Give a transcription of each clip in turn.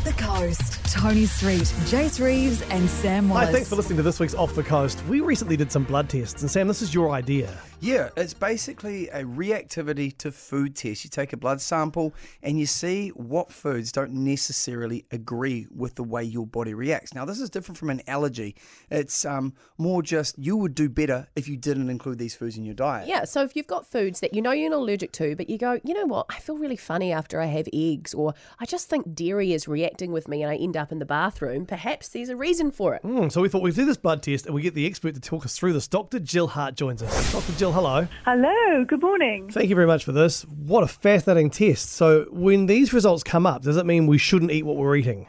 Off the Coast. Toni Street, Jace Reeves, and Sam Wallace. Hi, thanks for listening to this week's Off the Coast. We recently did some blood tests, and Sam, this is your idea. Yeah, it's basically a reactivity to food test. You take a blood sample and you see what foods don't necessarily agree with the way your body reacts. Now, this is different from an allergy. It's um, more just you would do better if you didn't include these foods in your diet. Yeah, so if you've got foods that you know you're not allergic to, but you go, you know what, I feel really funny after I have eggs, or I just think dairy is reacting with me and I end up in the bathroom, perhaps there's a reason for it. Hmm, so we thought we'd do this blood test and we get the expert to talk us through this. Dr. Gill Hart joins us. Dr. Gill, hello. Hello, good morning. Thank you very much for this. What a fascinating test. So, when these results come up, does it mean we shouldn't eat what we're eating?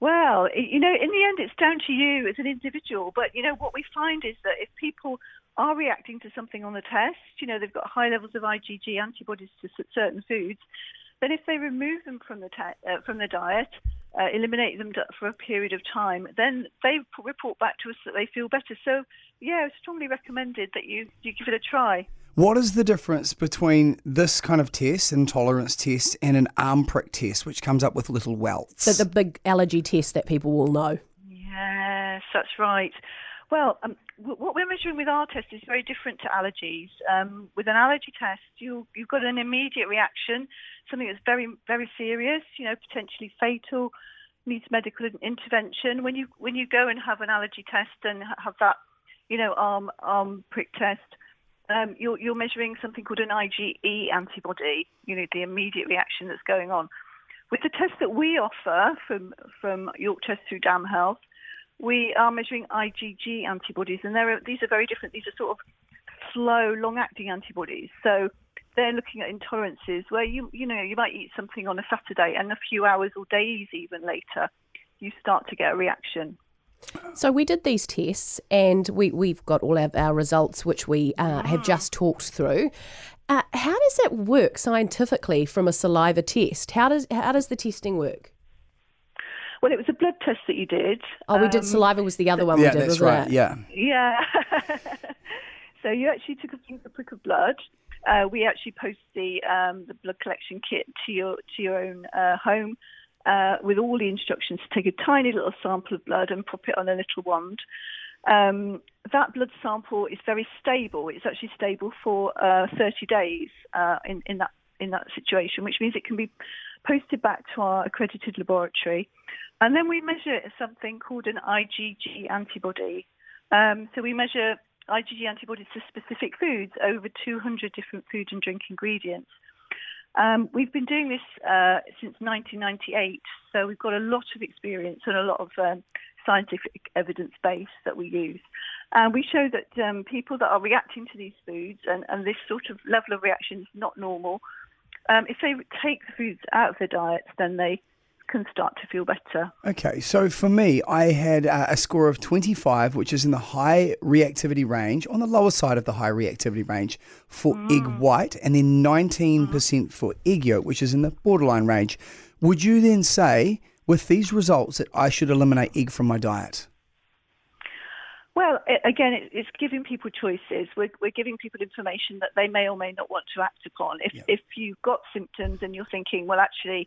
Well, you know, in the end, it's down to you as an individual. But, you know, what we find is that if people are reacting to something on the test, you know, they've got high levels of IgG antibodies to certain foods, then if they remove them from the, ta- uh, from the diet, uh, eliminate them for a period of time, then they p- report back to us that they feel better. So, yeah, it's strongly recommended that you, you give it a try. What is the difference between this kind of test, intolerance test, and an arm prick test, which comes up with little welts? So the big allergy test that people will know. Yes, that's right. Well, um, w- what we're measuring with our test is very different to allergies. Um, with an allergy test, you, you've got an immediate reaction, something that's very, very serious, you know, potentially fatal, needs medical intervention. When you when you go and have an allergy test and have that, you know, arm arm prick test, um, you're you're measuring something called an IgE antibody. You know, the immediate reaction that's going on. With the test that we offer from from York Test through Dam Health, we are measuring IgG antibodies, and they're, these are very different. These are sort of slow, long-acting antibodies. So they're looking at intolerances where you you know you might eat something on a Saturday, and a few hours or days even later, you start to get a reaction. So we did these tests, and we we've got all of our results, which we uh, have just talked through. Uh, how does it work scientifically from a saliva test? How does how does the testing work? Well, it was a blood test that you did. Oh, we did Um, saliva was the other one yeah, we did, that's right. it? Yeah. Yeah. so you actually took a, a prick of blood. Uh, we actually post the um, the blood collection kit to your to your own uh, home uh, with all the instructions to take a tiny little sample of blood and pop it on a little wand. Um, that blood sample is very stable. It's actually stable for uh, 30 days uh, in, in that in that situation, which means it can be posted back to our accredited laboratory. And then we measure something called an IgG antibody. Um, so we measure IgG antibodies to specific foods, over 200 different food and drink ingredients. Um, we've been doing this uh, since 1998, so we've got a lot of experience and a lot of um, scientific evidence base that we use. And we show that um, people that are reacting to these foods and, and this sort of level of reaction is not normal. Um, if they take the foods out of their diets, then they can start to feel better. Okay, so for me, I had uh, a score of 25, which is in the high reactivity range, on the lower side of the high reactivity range for egg white, and then 19% for egg yolk, which is in the borderline range. Would you then say, with these results, that I should eliminate egg from my diet? Well, again, it's giving people choices. We're, we're giving people information that they may or may not want to act upon. If, if you've got symptoms and you're thinking, well, actually,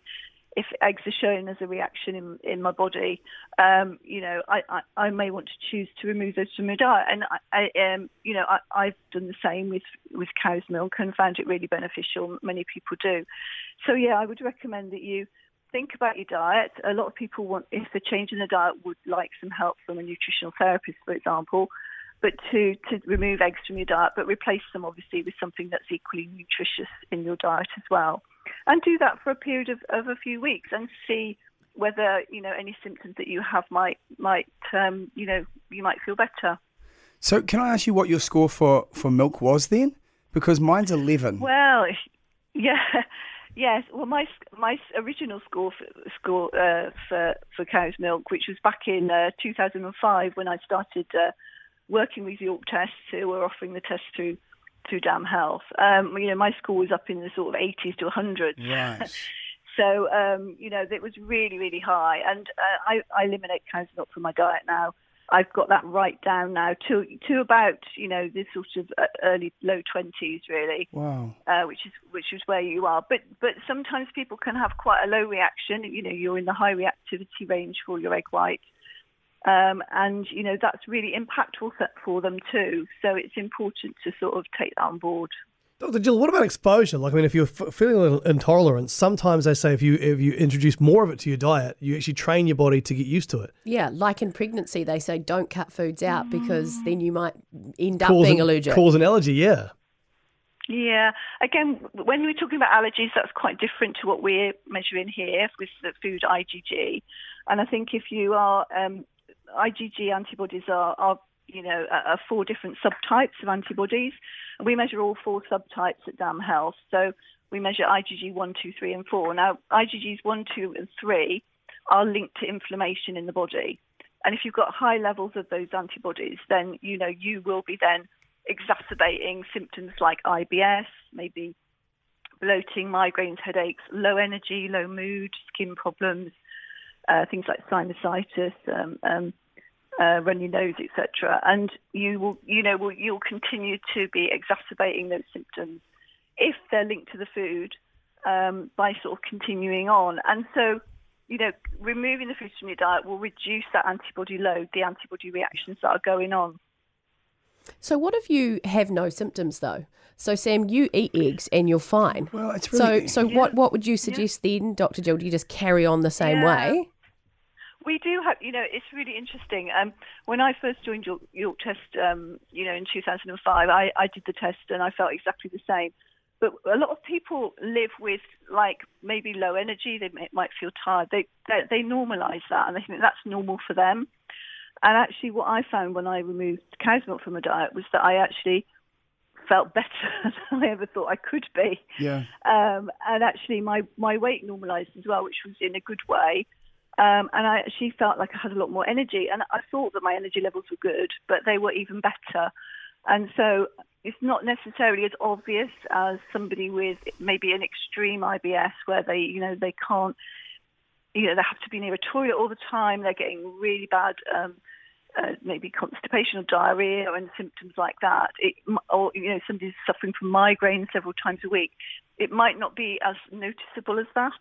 if eggs are shown as a reaction in, in my body, um, you know, I, I, I may want to choose to remove those from my diet. And I, I um, you know, I, I've done the same with, with cow's milk and found it really beneficial. Many people do. So yeah, I would recommend that you think about your diet. A lot of people want, if they're changing their diet, would like some help from a nutritional therapist, for example. But to, to remove eggs from your diet, but replace them obviously with something that's equally nutritious in your diet as well. And do that for a period of, of a few weeks and see whether, you know, any symptoms that you have might, might um, you know, you might feel better. So, can I ask you what your score for, for milk was then? Because mine's 11. Well, yeah, yes. Well, my my original score for, score uh, for for cow's milk, which was back in uh, 2005 when I started uh, working with the York Tests, who were offering the test through through Dam Health. Um, you know, my score was up in the sort of 80s to 100s. Right. So, um, you know, it was really, really high. And uh, I, I eliminate cow's milk from my diet now. I've got that right down now to to about you know this sort of uh, early low twenties really, Wow. uh, which is which is where you are. But but sometimes people can have quite a low reaction. You know, you're in the high reactivity range for your egg white, um, and you know that's really impactful for them too. So it's important to sort of take that on board. Dr. Gill, what about exposure? Like, I mean, if you're f- feeling a little intolerant, sometimes they say if you if you introduce more of it to your diet, you actually train your body to get used to it. Yeah, like in pregnancy, they say don't cut foods out because then you might end up Cause being an, allergic. Cause an allergy, yeah. Yeah. Again, when we're talking about allergies, that's quite different to what we're measuring here with the food IgG. And I think if you are um, IgG antibodies are, are you know are four different subtypes of antibodies, and we measure all four subtypes at Dam Health. So we measure IgG 1, 2, 3, and four. Now IgGs one, two, and three are linked to inflammation in the body. And if you've got high levels of those antibodies, then you know you will be then exacerbating symptoms like IBS, maybe bloating, migraines, headaches, low energy, low mood, skin problems, uh, things like sinusitis, um, um, uh, runny nose, etc. And you will, you know, will, you'll continue to be exacerbating those symptoms if they're linked to the food um, by sort of continuing on. And so, you know, removing the foods from your diet will reduce that antibody load, the antibody reactions that are going on. So what if you have no symptoms though? So Sam, you eat eggs and you're fine. Well, it's so really. so what what would you suggest then, Dr. Gill? Do you just carry on the same Yeah. way? We do have, you know, it's really interesting. Um, when I first joined York, York Test, um, you know, in 2005, I, I did the test and I felt exactly the same. But a lot of people live with like maybe low energy. They may, might feel tired. They, they they normalise that and they think that's normal for them. And actually, what I found when I removed cow's milk from my diet was that I actually felt better than I ever thought I could be yeah. um, and actually my, my weight normalised as well, which was in a good way. Um, and I felt like I had a lot more energy, and I thought that my energy levels were good, but they were even better. And so it's not necessarily as obvious as somebody with maybe an extreme IBS, where they, you know, they can't, you know, they have to be near a toilet all the time. They're getting really bad. Um, uh, maybe constipation or diarrhea and symptoms like that, it, or you know somebody's suffering from migraine several times a week, it might not be as noticeable as that.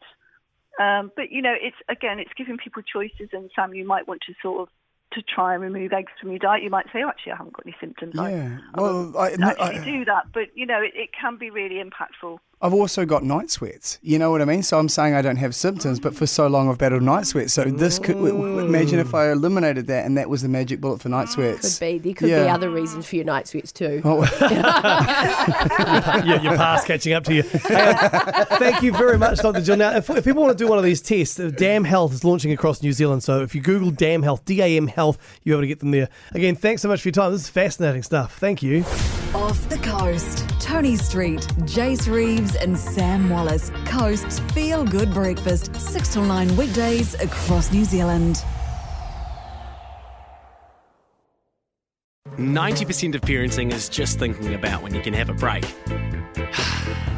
Um, but you know, it's again, it's giving people choices, and Sam, you might want to sort of to try and remove eggs from your diet. You might say, oh, actually, I haven't got any symptoms. I- Yeah. I Well, I, actually I, do that, but you know, it, it can be really impactful. I've also got night sweats. You know what I mean? So I'm saying I don't have symptoms, but for so long I've battled night sweats. So this could w- w- imagine if I eliminated that and that was the magic bullet for night sweats. Could sweats. be. There could be Yeah. other reasons for your night sweats too. Oh, your, your past catching up to you. Hey, uh, thank you very much, Dr. Gill. Now, if, if people want to do one of these tests, uh, Dam Health is launching across New Zealand. So if you Google Dam Health, D A M Health, you're able to get them there. Again, thanks so much for your time. This is fascinating stuff. Thank you. Off the coast. Toni Street, Jace Reeves, and Sam Wallace. Coast's Feel Good Breakfast. 6 till 9 weekdays across New Zealand. 90% of parenting is just thinking about when you can have a break.